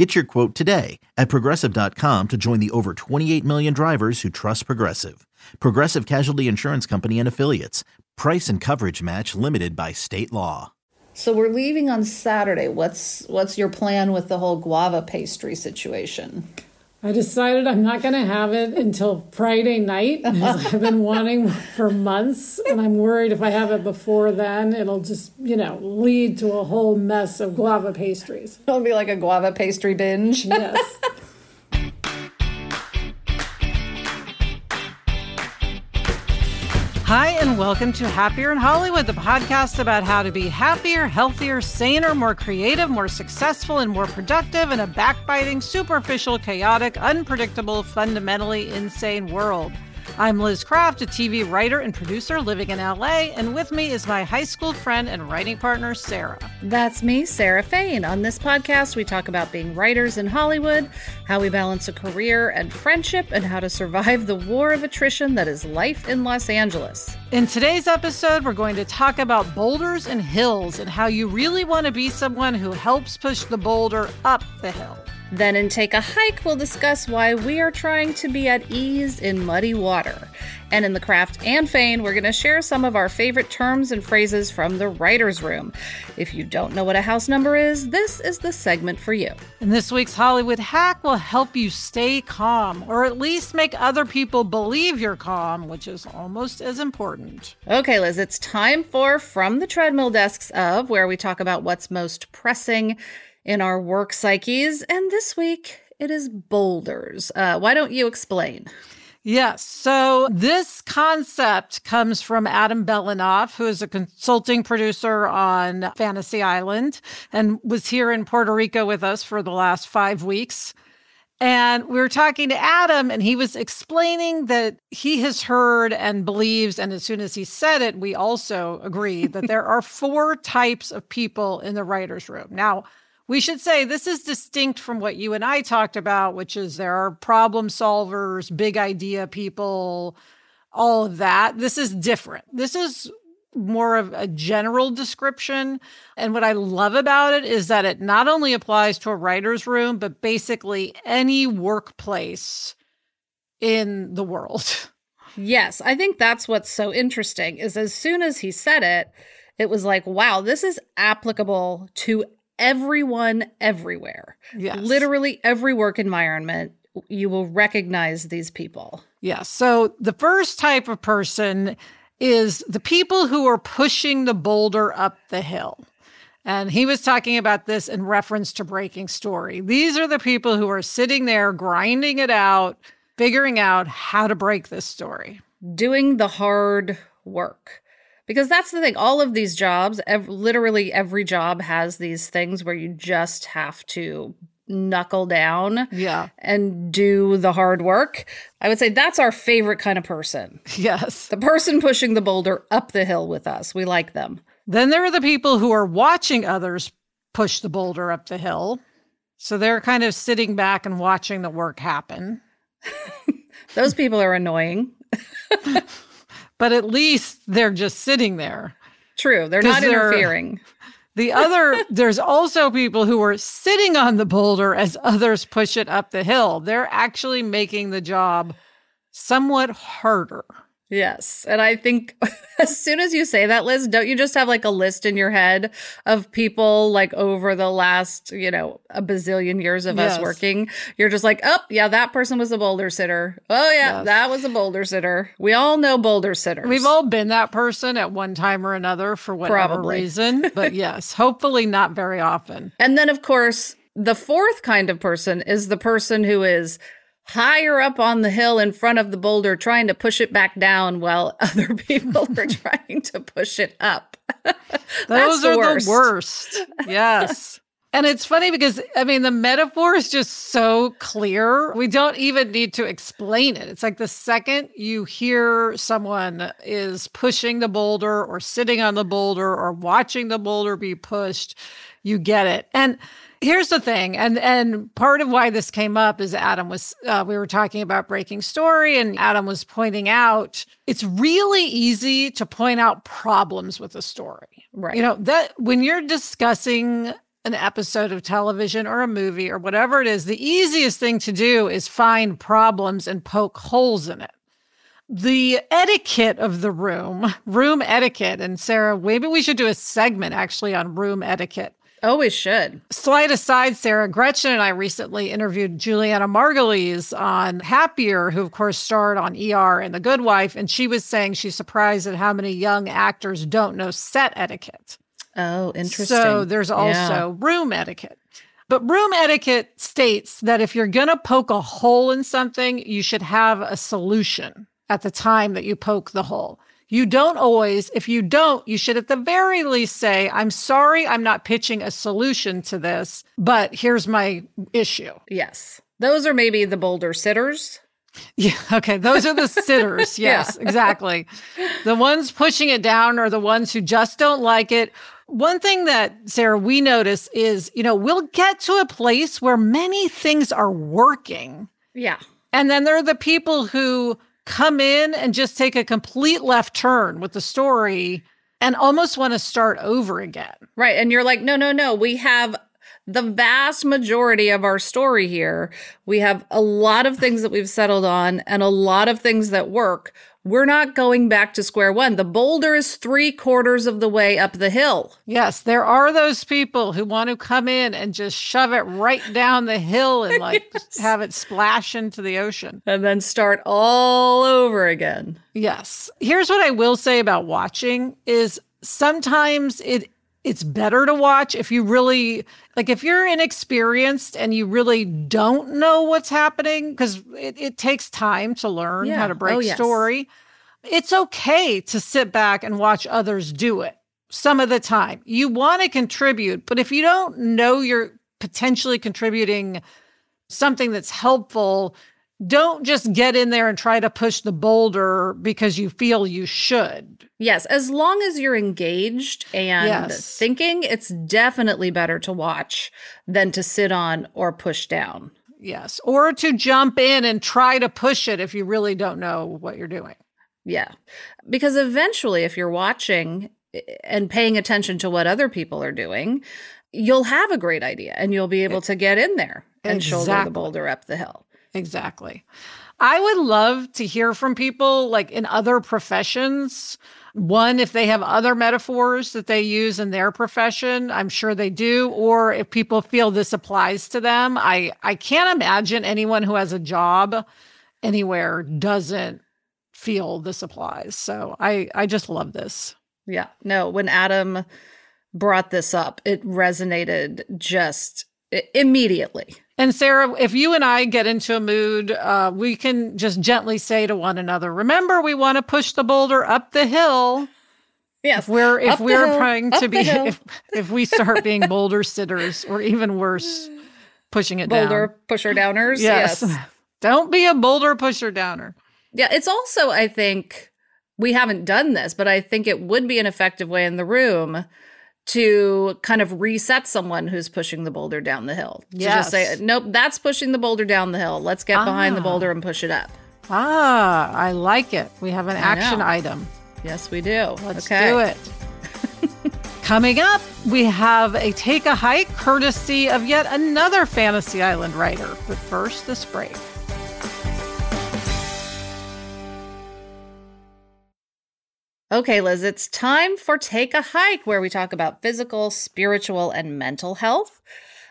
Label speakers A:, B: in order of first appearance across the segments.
A: Get your quote today at progressive.com to join the over 28 million drivers who trust Progressive. Progressive Casualty Insurance Company and Affiliates. Price and coverage match limited by state law.
B: So we're leaving on Saturday. What's what's your plan with the whole guava pastry situation?
C: I decided I'm not going to have it until Friday night. I've been wanting for months, and I'm worried if I have it before then, it'll just, you know, lead to a whole mess of guava pastries.
B: It'll be like a guava pastry binge.
C: Yes.
D: Hi, and welcome to Happier in Hollywood, the podcast about how to be happier, healthier, saner, more creative, more successful, and more productive in a backbiting, superficial, chaotic, unpredictable, fundamentally insane world. I'm Liz Craft, a TV writer and producer living in LA, and with me is my high school friend and writing partner, Sarah.
B: That's me, Sarah Fain. On this podcast, we talk about being writers in Hollywood, how we balance a career and friendship, and how to survive the war of attrition that is life in Los Angeles.
D: In today's episode, we're going to talk about boulders and hills and how you really want to be someone who helps push the boulder up the hill.
B: Then in Take a Hike, we'll discuss why we are trying to be at ease in muddy water. And in the craft and Fain, we're going to share some of our favorite terms and phrases from the writer's room. If you don't know what a house number is, this is the segment for you.
D: And this week's Hollywood hack will help you stay calm, or at least make other people believe you're calm, which is almost as important.
B: Okay, Liz, it's time for From the Treadmill Desks of, where we talk about what's most pressing in our work psyches. And this week it is boulders. Uh, why don't you explain?
D: Yes. So this concept comes from Adam Belanoff, who is a consulting producer on Fantasy Island and was here in Puerto Rico with us for the last five weeks. And we were talking to Adam, and he was explaining that he has heard and believes, and as soon as he said it, we also agree that there are four types of people in the writer's room. Now, we should say this is distinct from what you and I talked about, which is there are problem solvers, big idea people, all of that. This is different. This is more of a general description. And what I love about it is that it not only applies to a writer's room, but basically any workplace in the world.
B: Yes, I think that's what's so interesting is as soon as he said it, it was like, wow, this is applicable to everyone everywhere.
D: Yes.
B: Literally every work environment, you will recognize these people.
D: Yes. So the first type of person is the people who are pushing the boulder up the hill. And he was talking about this in reference to Breaking Story. These are the people who are sitting there grinding it out, figuring out how to break this story,
B: doing the hard work because that's the thing all of these jobs ev- literally every job has these things where you just have to knuckle down
D: yeah.
B: and do the hard work. I would say that's our favorite kind of person.
D: Yes.
B: The person pushing the boulder up the hill with us. We like them.
D: Then there are the people who are watching others push the boulder up the hill. So they're kind of sitting back and watching the work happen.
B: Those people are annoying
D: but at least they're just sitting there.
B: True. They're not interfering.
D: The other, there's also people who are sitting on the boulder as others push it up the hill. They're actually making the job somewhat harder.
B: Yes. And I think as soon as you say that, Liz, don't you just have like a list in your head of people like over the last, you know, a bazillion years of yes. us working? You're just like, oh, yeah, that person was a boulder sitter. Oh, yeah, yes. that was a boulder sitter. We all know boulder sitters.
D: We've all been that person at one time or another for whatever
B: Probably.
D: reason. But yes, hopefully not very often.
B: And then, of course, the fourth kind of person is the person who is higher up on the hill in front of the boulder trying to push it back down while other people are trying to push it up.
D: Those are the worst. the worst. Yes. And it's funny because, I mean, the metaphor is just so clear. We don't even need to explain it. It's like the second you hear someone is pushing the boulder or sitting on the boulder or watching the boulder be pushed, you get it. And here's the thing and and part of why this came up is adam was uh, we were talking about breaking story and adam was pointing out it's really easy to point out problems with a story
B: right
D: you know that when you're discussing an episode of television or a movie or whatever it is, the easiest thing to do is find problems and poke holes in it. The etiquette of the room, room etiquette, and Sarah, maybe we should do a segment actually on room etiquette.
B: Oh, we should.
D: Slight aside, Sarah, Gretchen and I recently interviewed Julianna Margulies on Happier, who, of course, starred on ER and The Good Wife. And she was saying she's surprised at how many young actors don't know set etiquette.
B: Oh, interesting.
D: So there's also yeah. room etiquette. But room etiquette states that if you're going to poke a hole in something, you should have a solution at the time that you poke the hole. You don't always, if you don't, you should at the very least say, I'm sorry, I'm not pitching a solution to this, but here's my issue.
B: Yes. Those are maybe the boulder sitters.
D: Yeah. Okay. Those are the sitters. Yes, yeah. exactly. The ones pushing it down are the ones who just don't like it one thing that, Sarah, we notice is, you know, we'll get to a place where many things are working.
B: Yeah.
D: And then there are the people who come in and just take a complete left turn with the story and almost want to start over again.
B: Right. And you're like, no, no, no. We have the vast majority of our story here. We have a lot of things that we've settled on and a lot of things that work we're not going back to square one. The boulder is three quarters of the way up the hill.
D: Yes, there are those people who want to come in and just shove it right down the hill and like yes. have it splash into the ocean.
B: And then start all over again.
D: Yes. Here's what I will say about watching is sometimes it it's better to watch if you really like if you're inexperienced and you really don't know what's happening because it, it, takes time to learn yeah. how to oh, break oh, yes. story it's okay to sit back and watch others do it some of the time you want to contribute but if you don't know you're potentially contributing something that's helpful don't just get in there and try to push the boulder because you feel you should.
B: Yes, as long as you're engaged and yes. thinking, it's definitely better to watch than to sit on or push down.
D: Yes, or to jump in and try to push it if you really don't know what you're doing.
B: Yeah. Because eventually, if you're watching eh, and paying attention to what other people are doing, you'll have a great idea and you'll be able to get in there and exactly. shoulder the boulder up the hill.
D: Exactly. I would love to hear from people like in other professions. One, if they have other metaphors that they use in their profession, I'm sure they do. Or if people feel this applies to them, I, I can't imagine anyone who has a job anywhere doesn't feel this applies. So I, I just love this.
B: Yeah. No, when Adam brought this up, it resonated just immediately.
D: And Sarah, if you and I get into a mood, uh, we can just gently say to one another, "Remember, we want to push the boulder up the hill."
B: Yes,
D: if we're if we're hill, trying to be if if we start being boulder sitters, or even worse, pushing it
B: boulder
D: down.
B: pusher downers. Yes. yes,
D: don't be a boulder pusher downer.
B: Yeah, it's also I think we haven't done this, but I think it would be an effective way in the room to kind of reset someone who's pushing the boulder down the hill. To yes. just say, nope, that's pushing the boulder down the hill. Let's get ah. behind the boulder and push it up.
D: Ah, I like it. We have an action item.
B: Yes, we do.
D: Let's okay. do it. Coming up, we have a take a hike courtesy of yet another Fantasy Island writer. But first, this break.
B: Okay, Liz, it's time for Take a Hike, where we talk about physical, spiritual, and mental health.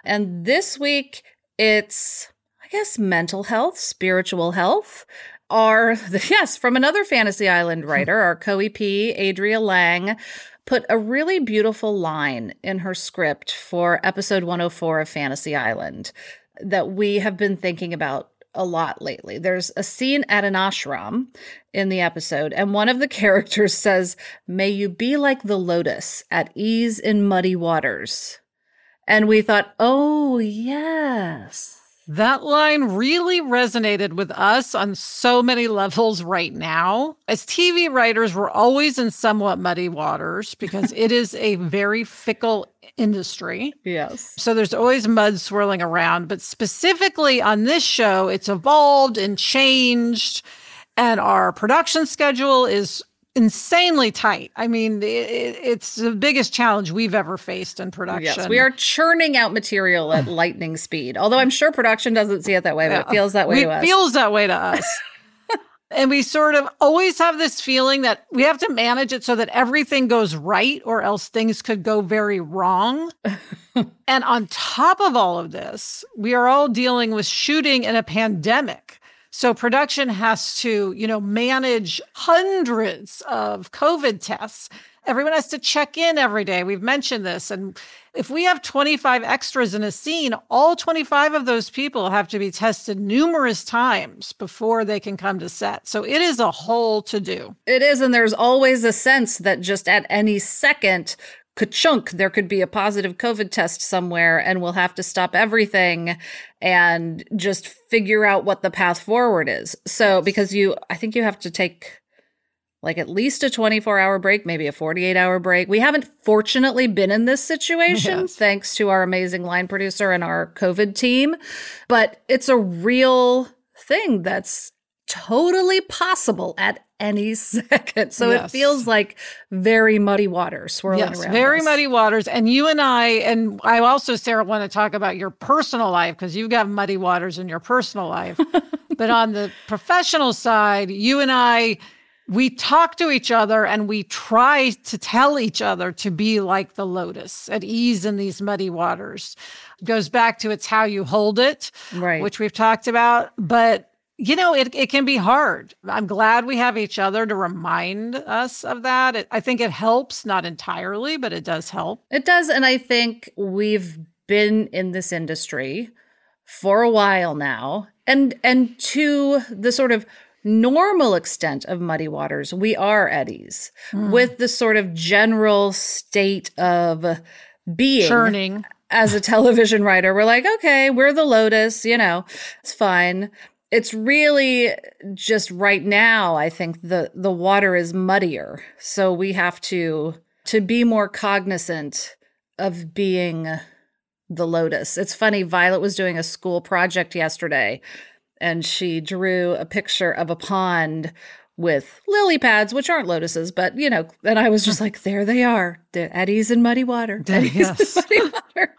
B: And this week, it's, I guess, mental health, spiritual health. Are the, yes, from another Fantasy Island hmm. writer, our co EP, Adria Lang, put a really beautiful line in her script for episode 104 of Fantasy Island that we have been thinking about a lot lately. There's a scene at an ashram in the episode, and one of the characters says, May you be like the lotus, at ease in muddy waters. And we thought, oh, yes.
D: That line really resonated with us on so many levels right now. As TV writers, we're always in somewhat muddy waters because it is a very fickle industry.
B: Yes.
D: So there's always mud swirling around. But specifically on this show, it's evolved and changed. And our production schedule is insanely tight. I mean, it, it's the biggest challenge we've ever faced in production.
B: Yes, we are churning out material at lightning speed. Although I'm sure production doesn't see it that way, but it feels that way
D: it
B: to us.
D: feels that way to us. and we sort of always have this feeling that we have to manage it so that everything goes right or else things could go very wrong. and on top of all of this, we are all dealing with shooting in a pandemic. So production has to, you know, manage hundreds of COVID tests. Everyone has to check in every day. We've mentioned this. And if we have 25 extras in a scene, all 25 of those people have to be tested numerous times before they can come to set. So it is a whole to do.
B: It is. And there's always a sense that just at any second, ka-chunk, there could be a positive COVID test somewhere and we'll have to stop everything and just figure out what the path forward is. So, because you, I think you have to take like at least a 24 hour break, maybe a 48 hour break. We haven't fortunately been in this situation yes. thanks to our amazing line producer and our COVID team, but it's a real thing that's totally possible at any second. So yes. it feels like very muddy waters swirling yes, around.
D: Very
B: us.
D: muddy waters. And you and I, and I also, Sarah, want to talk about your personal life because you've got muddy waters in your personal life. but on the professional side, you and I, we talk to each other and we try to tell each other to be like the lotus at ease in these muddy waters. It goes back to it's how you hold it,
B: right.
D: which we've talked about. But you know, it, it can be hard. I'm glad we have each other to remind us of that. It, I think it helps, not entirely, but it does help.
B: It does. And I think we've been in this industry for a while now. And and to the sort of normal extent of muddy waters, we are eddies mm. with the sort of general state of being
D: churning
B: as a television writer, we're like, okay, we're the lotus, you know, it's fine it's really just right now i think the the water is muddier. So we have to to be more cognizant of being the lotus. It's funny violet was doing a school project yesterday and she drew a picture of a pond with lily pads which aren't lotuses but you know and i was just like there they are. The eddies in muddy water. Eddies yes. in muddy water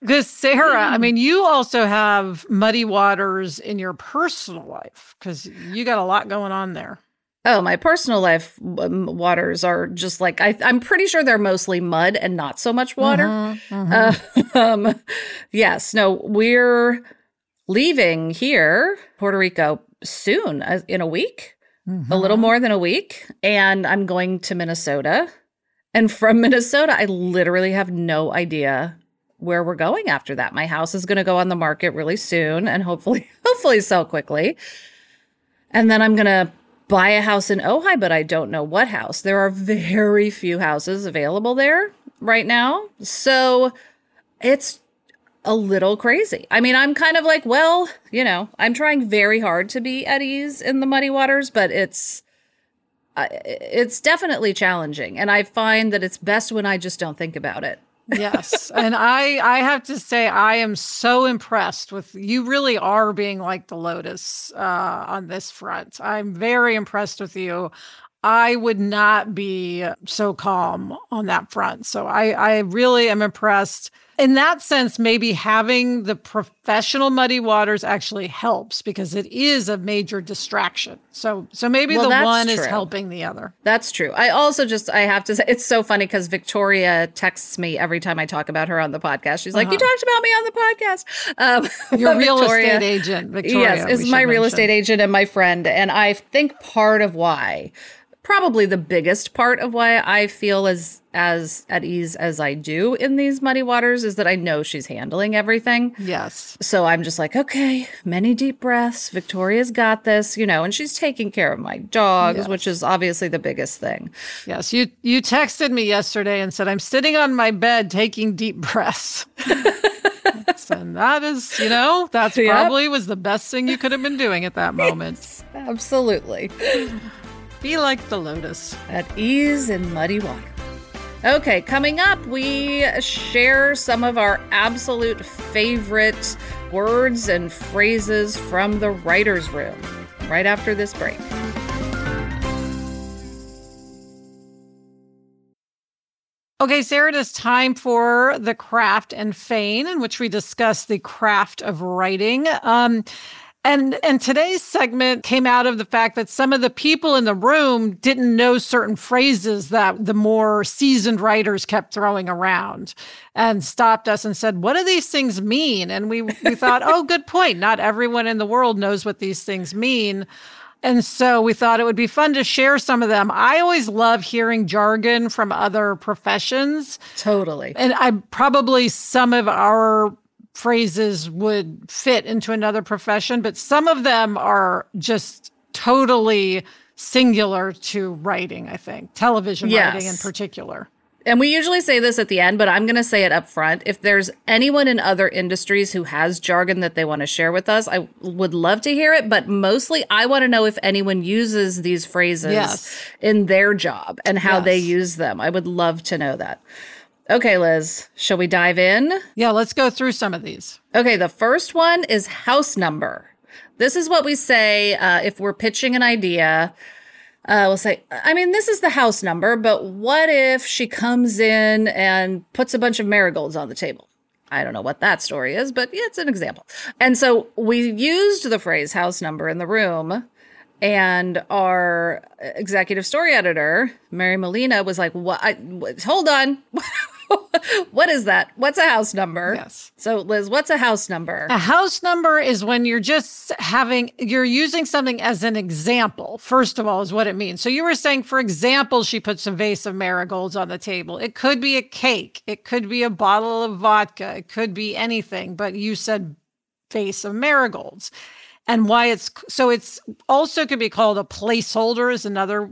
D: because Sarah, I mean, you also have muddy waters in your personal life because you got a lot going on there.
B: Oh, my personal life waters are just like I, am pretty sure they're mostly mud and not so much water. Mm-hmm, mm-hmm. Uh, um, yes, no, we're leaving here, Puerto Rico, soon uh, in a week, mm-hmm. a little mm-hmm. more than a week, and I'm going to Minnesota. And from Minnesota, I literally have no idea where we're going after that. My house is going to go on the market really soon and hopefully hopefully sell quickly. And then I'm going to buy a house in Ojai, but I don't know what house. There are very few houses available there right now. So it's a little crazy. I mean, I'm kind of like, well, you know, I'm trying very hard to be at ease in the muddy waters, but it's uh, it's definitely challenging. And I find that it's best when I just don't think about it
D: yes. And I I have to say I am so impressed with you really are being like the lotus uh, on this front. I'm very impressed with you. I would not be so calm on that front. So I I really am impressed in that sense, maybe having the professional muddy waters actually helps because it is a major distraction. So, so maybe well, the one true. is helping the other.
B: That's true. I also just I have to say it's so funny because Victoria texts me every time I talk about her on the podcast. She's like, uh-huh. "You talked about me on the
D: podcast." Um, Your real Victoria, estate agent, Victoria.
B: Yes, is my real estate agent and my friend, and I think part of why probably the biggest part of why I feel as as at ease as I do in these muddy waters is that I know she's handling everything.
D: Yes.
B: So I'm just like, okay, many deep breaths. Victoria's got this, you know, and she's taking care of my dogs, yes. which is obviously the biggest thing.
D: Yes. You you texted me yesterday and said I'm sitting on my bed taking deep breaths. and that is, you know, that's yep. probably was the best thing you could have been doing at that moment. Yes,
B: absolutely.
D: Be like the lotus.
B: At ease in muddy water. Okay, coming up, we share some of our absolute favorite words and phrases from the writer's room right after this break.
D: Okay, Sarah, it is time for the craft and Fain, in which we discuss the craft of writing. Um, and and today's segment came out of the fact that some of the people in the room didn't know certain phrases that the more seasoned writers kept throwing around and stopped us and said, "What do these things mean?" And we we thought, "Oh, good point. Not everyone in the world knows what these things mean." And so we thought it would be fun to share some of them. I always love hearing jargon from other professions.
B: Totally.
D: And I probably some of our phrases would fit into another profession, but some of them are just totally singular to writing, I think, television yes. writing in particular.
B: And we usually say this at the end, but I'm going to say it up front. If there's anyone in other industries who has jargon that they want to share with us, I would love to hear it. But mostly, I want to know if anyone uses these phrases yes. in their job and how yes. they use them. I would love to know that. Okay, Liz, shall we dive in?
D: Yeah, let's go through some of these.
B: Okay, the first one is house number. This is what we say uh, if we're pitching an idea. Uh, we'll say, I mean, this is the house number, but what if she comes in and puts a bunch of marigolds on the table? I don't know what that story is, but yeah, it's an example. And so we used the phrase house number in the room and our executive story editor, Mary Molina, was like, "What? I, what hold on." what is that? What's a house number?
D: Yes.
B: So, Liz, what's a house number?
D: A house number is when you're just having, you're using something as an example, first of all, is what it means. So, you were saying, for example, she puts a vase of marigolds on the table. It could be a cake, it could be a bottle of vodka, it could be anything, but you said vase of marigolds. And why it's so it's also could be called a placeholder is another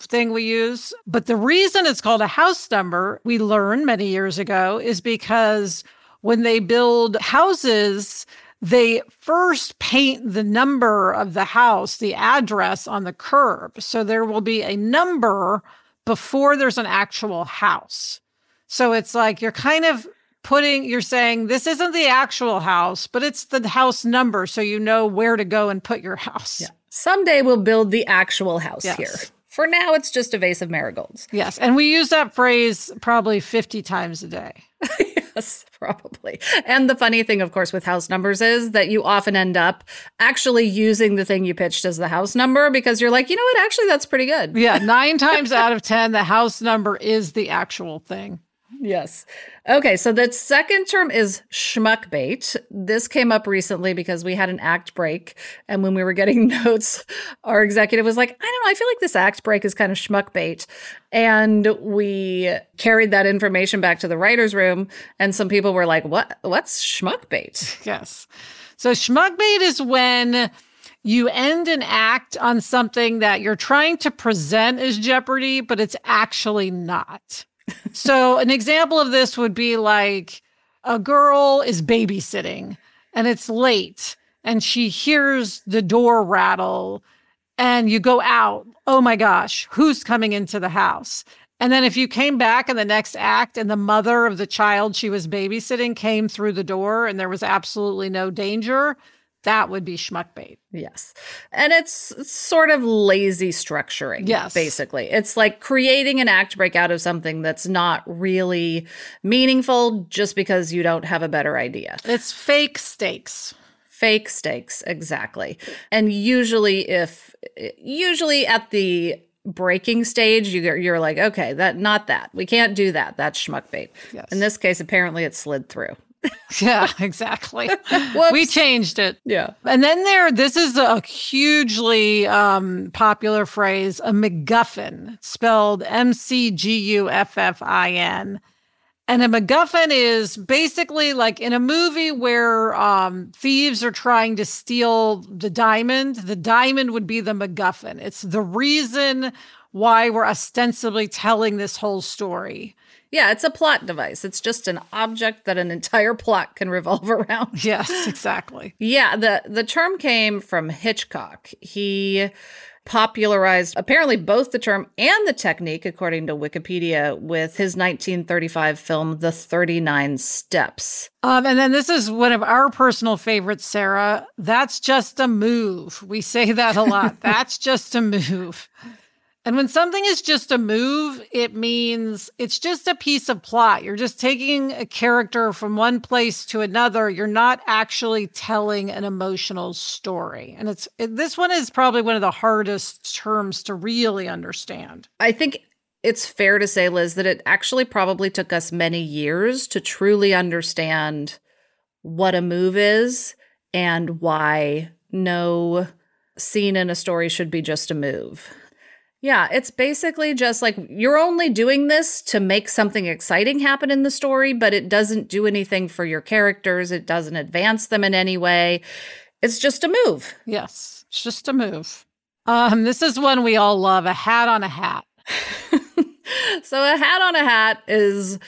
D: thing we use. But the reason it's called a house number, we learned many years ago, is because when they build houses, they first paint the number of the house, the address on the curb. So there will be a number before there's an actual house. So it's like you're kind of putting, you're saying this isn't the actual house, but it's the house number. So you know where to go and put your house. Yeah.
B: Someday we'll build the actual house yes. here. For now, it's just a vase of marigolds.
D: Yes. And we use that phrase probably 50 times a day.
B: yes, probably. And the funny thing, of course, with house numbers is that you often end up actually using the thing you pitched as the house number because you're like, you know what? Actually, that's pretty good.
D: Yeah. Nine times out of 10, the house number is the actual thing.
B: Yes. Okay, so the second term is schmuck bait. This came up recently because we had an act break. And when we were getting notes, our executive was like, I don't know, I feel like this act break is kind of schmuck bait. And we carried that information back to the writer's room. And some people were like, What what's schmuck bait?
D: Yes. So schmuck bait is when you end an act on something that you're trying to present as Jeopardy, but it's actually not so an example of this would be like a girl is babysitting and it's late and she hears the door rattle and you go out. Oh my gosh, who's coming into the house? And then if you came back in the next act and the mother of the child she was babysitting came through the door and there was absolutely no danger, that would be schmuck bait.
B: Yes. And it's sort of lazy structuring.
D: Yes.
B: Basically. It's like creating an act break out of something that's not really meaningful just because you don't have a better idea.
D: It's fake stakes.
B: Fake stakes, exactly. And usually if usually at the breaking stage, you, you're like, okay, that not that. We can't do that. That's schmuck bait. Yes. In this case, apparently it slid through.
D: yeah, exactly. we changed it.
B: Yeah.
D: And then there, this is a hugely um, popular phrase, a MacGuffin, spelled M C G U F F I N. And a MacGuffin is basically like in a movie where um, thieves are trying to steal the diamond, the diamond would be the MacGuffin. It's the reason why we're ostensibly telling this whole story.
B: Yeah, it's a plot device. It's just an object that an entire plot can revolve around.
D: Yes, exactly.
B: yeah, the the term came from Hitchcock. He popularized apparently both the term and the technique, according to Wikipedia, with his 1935 film, The 39 Steps.
D: Um, and then this is one of our personal favorites, Sarah. That's just a move. We say that a lot. That's just a move. And when something is just a move, it means it's just a piece of plot. You're just taking a character from one place to another. You're not actually telling an emotional story. And it's it, this one is probably one of the hardest terms to really understand.
B: I think it's fair to say, Liz, that it actually probably took us many years to truly understand what a move is and why no scene in a story should be just a move. Yeah, it's basically just like you're only doing this to make something exciting happen in the story, but it doesn't do anything for your characters. It doesn't advance them in any way. It's just a move.
D: Yes, it's just a move. Um, this is one we all love a hat on a hat.
B: so, a hat on a hat is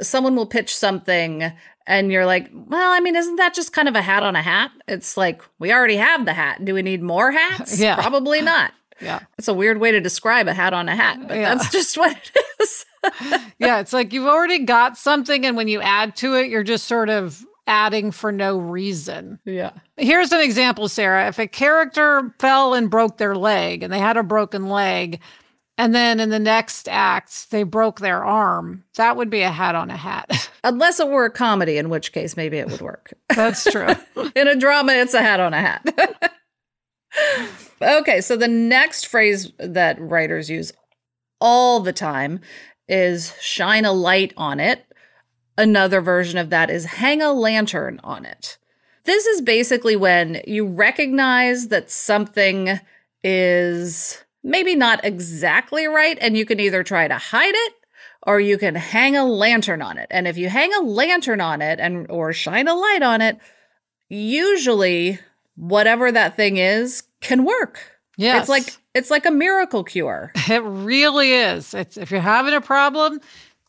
B: someone will pitch something and you're like, well, I mean, isn't that just kind of a hat on a hat? It's like, we already have the hat. Do we need more hats?
D: yeah.
B: Probably not.
D: Yeah.
B: It's a weird way to describe a hat on a hat, but yeah. that's just what it is.
D: yeah. It's like you've already got something, and when you add to it, you're just sort of adding for no reason.
B: Yeah.
D: Here's an example, Sarah. If a character fell and broke their leg and they had a broken leg, and then in the next act they broke their arm, that would be a hat on a hat.
B: Unless it were a comedy, in which case maybe it would work.
D: That's true.
B: in a drama, it's a hat on a hat. Okay, so the next phrase that writers use all the time is shine a light on it. Another version of that is hang a lantern on it. This is basically when you recognize that something is maybe not exactly right, and you can either try to hide it or you can hang a lantern on it. And if you hang a lantern on it and or shine a light on it, usually whatever that thing is can work.
D: Yeah,
B: It's like it's like a miracle cure.
D: It really is. It's if you're having a problem,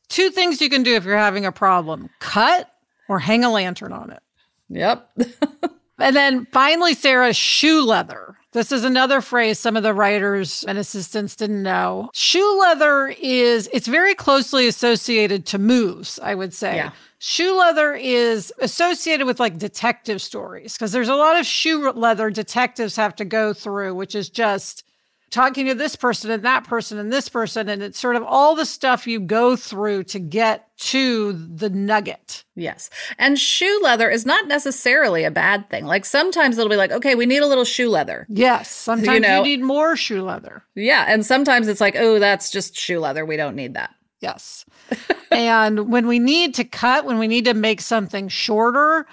D: two things you can do if you're having a problem. Cut or hang a lantern on it.
B: Yep.
D: and then finally Sarah shoe leather. This is another phrase some of the writers and assistants didn't know. Shoe leather is it's very closely associated to moves, I would say.
B: Yeah.
D: Shoe leather is associated with like detective stories because there's a lot of shoe leather detectives have to go through, which is just talking to this person and that person and this person. And it's sort of all the stuff you go through to get to the nugget.
B: Yes. And shoe leather is not necessarily a bad thing. Like sometimes it'll be like, okay, we need a little shoe leather.
D: Yes. Sometimes you, know, you need more shoe leather.
B: Yeah. And sometimes it's like, oh, that's just shoe leather. We don't need that.
D: Yes. and when we need to cut, when we need to make something shorter,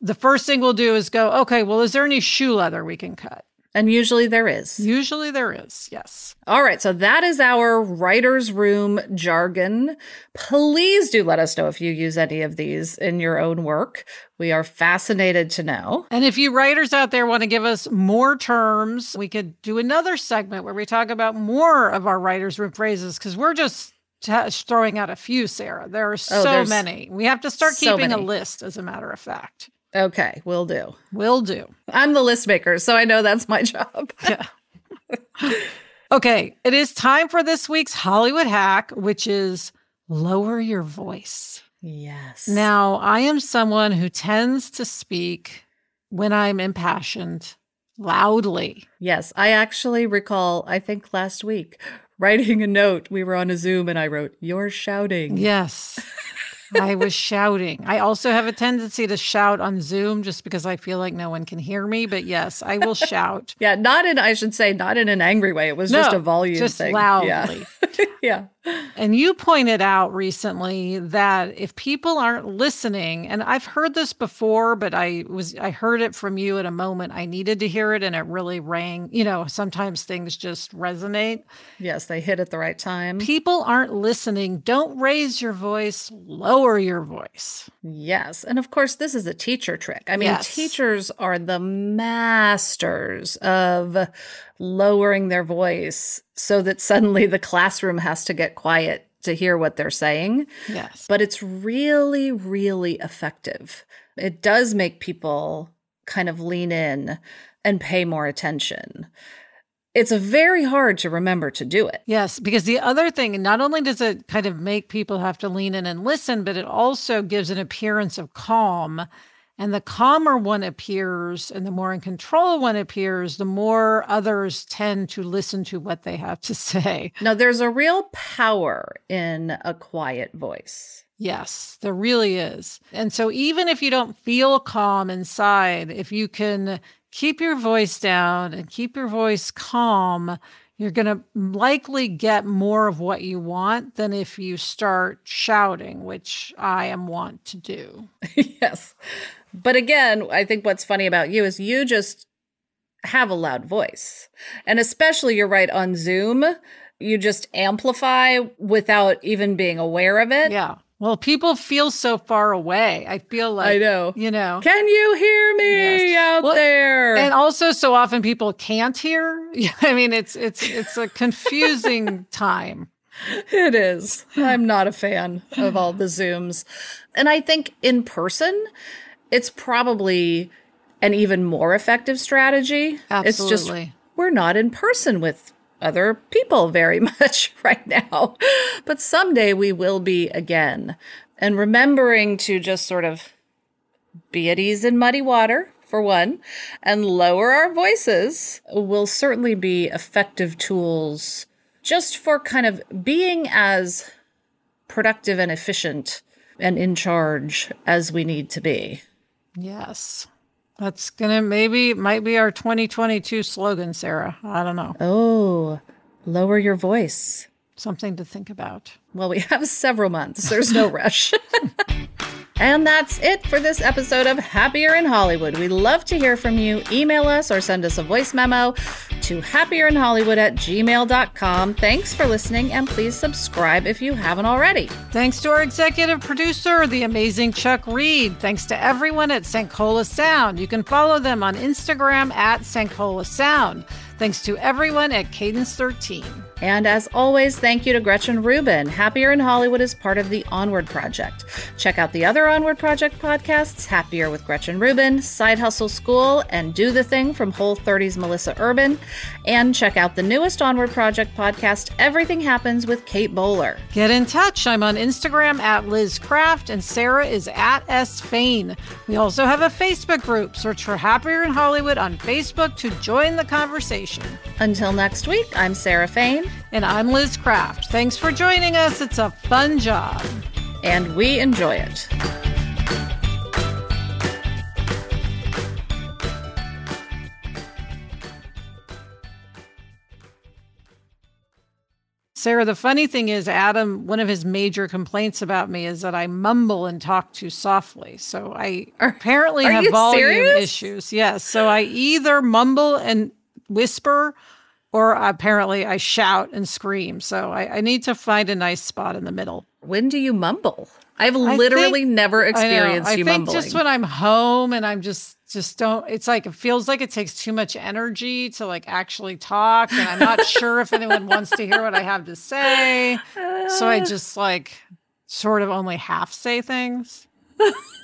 D: the first thing we'll do is go, okay, well, is there any shoe leather we can cut?
B: And usually there is.
D: Usually there is, yes.
B: All right, so that is our writer's room jargon. Please do let us know if you use any of these in your own work. We are fascinated to know.
D: And if you writers out there want to give us more terms, we could do another segment where we talk about more of our writer's room phrases because we're just t- throwing out a few, Sarah. There are oh, so oh, many. We have to start so keeping many. a list, as a matter of fact.
B: Okay, will do.
D: Will do.
B: I'm the list maker, so I know that's my job.
D: yeah. okay, it is time for this week's Hollywood hack, which is lower your voice.
B: Yes.
D: Now, I am someone who tends to speak when I'm impassioned loudly.
B: Yes, I actually recall, I think last week, writing a note. We were on a Zoom and I wrote, You're shouting.
D: Yes. I was shouting. I also have a tendency to shout on Zoom just because I feel like no one can hear me. But yes, I will shout.
B: yeah, not in, I should say, not in an angry way. It was no, just a volume
D: just
B: thing.
D: loudly.
B: Yeah. yeah.
D: And you pointed out recently that if people aren't listening, and I've heard this before, but I was, I heard it from you at a moment I needed to hear it and it really rang. You know, sometimes things just resonate.
B: Yes, they hit at the right time.
D: People aren't listening. Don't raise your voice, lower your voice.
B: Yes. And of course, this is a teacher trick. I mean, yes. teachers are the masters of lowering their voice so that suddenly the classroom has to get quiet to hear what they're saying.
D: Yes.
B: But it's really, really effective. It does make people kind of lean in and pay more attention it's very hard to remember to do it.
D: Yes, because the other thing, not only does it kind of make people have to lean in and listen, but it also gives an appearance of calm. And the calmer one appears and the more in control one appears, the more others tend to listen to what they have to say.
B: Now, there's a real power in a quiet voice.
D: Yes, there really is. And so, even if you don't feel calm inside, if you can keep your voice down and keep your voice calm, you're going to likely get more of what you want than if you start shouting, which I am wont to do.
B: yes. But again, I think what's funny about you is you just have a loud voice. And especially, you're right, on Zoom, you just amplify without even being aware of it.
D: Yeah. Well, people feel so far away. I feel like
B: I know.
D: You know.
B: Can you hear me yes. out well, there?
D: And also so often people can't hear. I mean, it's it's it's a confusing time.
B: It is. I'm not a fan of all the Zooms. And I think in person, it's probably an even more effective strategy.
D: Absolutely.
B: It's just we're not in person with other people very much right now. But someday we will be again. And remembering to just sort of be at ease in muddy water, for one, and lower our voices will certainly be effective tools just for kind of being as productive and efficient and in charge as we need to be.
D: Yes. That's gonna maybe might be our 2022 slogan, Sarah. I don't know.
B: Oh, lower your voice.
D: Something to think about.
B: Well, we have several months. There's no rush. And that's it for this episode of Happier in Hollywood. We love to hear from you. Email us or send us a voice memo to happierinhollywood at gmail.com. Thanks for listening and please subscribe if you haven't already.
D: Thanks to our executive producer, the amazing Chuck Reed. Thanks to everyone at Sankola Sound. You can follow them on Instagram at Sankola Sound. Thanks to everyone at Cadence 13.
B: And as always, thank you to Gretchen Rubin. Happier in Hollywood is part of the Onward Project. Check out the other Onward Project podcasts Happier with Gretchen Rubin, Side Hustle School, and Do the Thing from Whole 30's Melissa Urban. And check out the newest Onward Project podcast, Everything Happens with Kate Bowler.
D: Get in touch. I'm on Instagram at Liz Craft, and Sarah is at S Fain. We also have a Facebook group. Search for Happier in Hollywood on Facebook to join the conversation.
B: Until next week, I'm Sarah Fain.
D: And I'm Liz Craft. Thanks for joining us. It's a fun job.
B: And we enjoy it.
D: Sarah, the funny thing is, Adam, one of his major complaints about me is that I mumble and talk too softly. So I apparently
B: are
D: have volume
B: serious?
D: issues. Yes. So I either mumble and whisper or apparently I shout and scream. So I, I, need to find a nice spot in the middle.
B: When do you mumble? I've literally
D: think,
B: never experienced
D: I
B: you
D: think
B: mumbling.
D: just when I'm home and I'm just just don't. It's like it feels like it takes too much energy to like actually talk, and I'm not sure if anyone wants to hear what I have to say. So I just like sort of only half say things.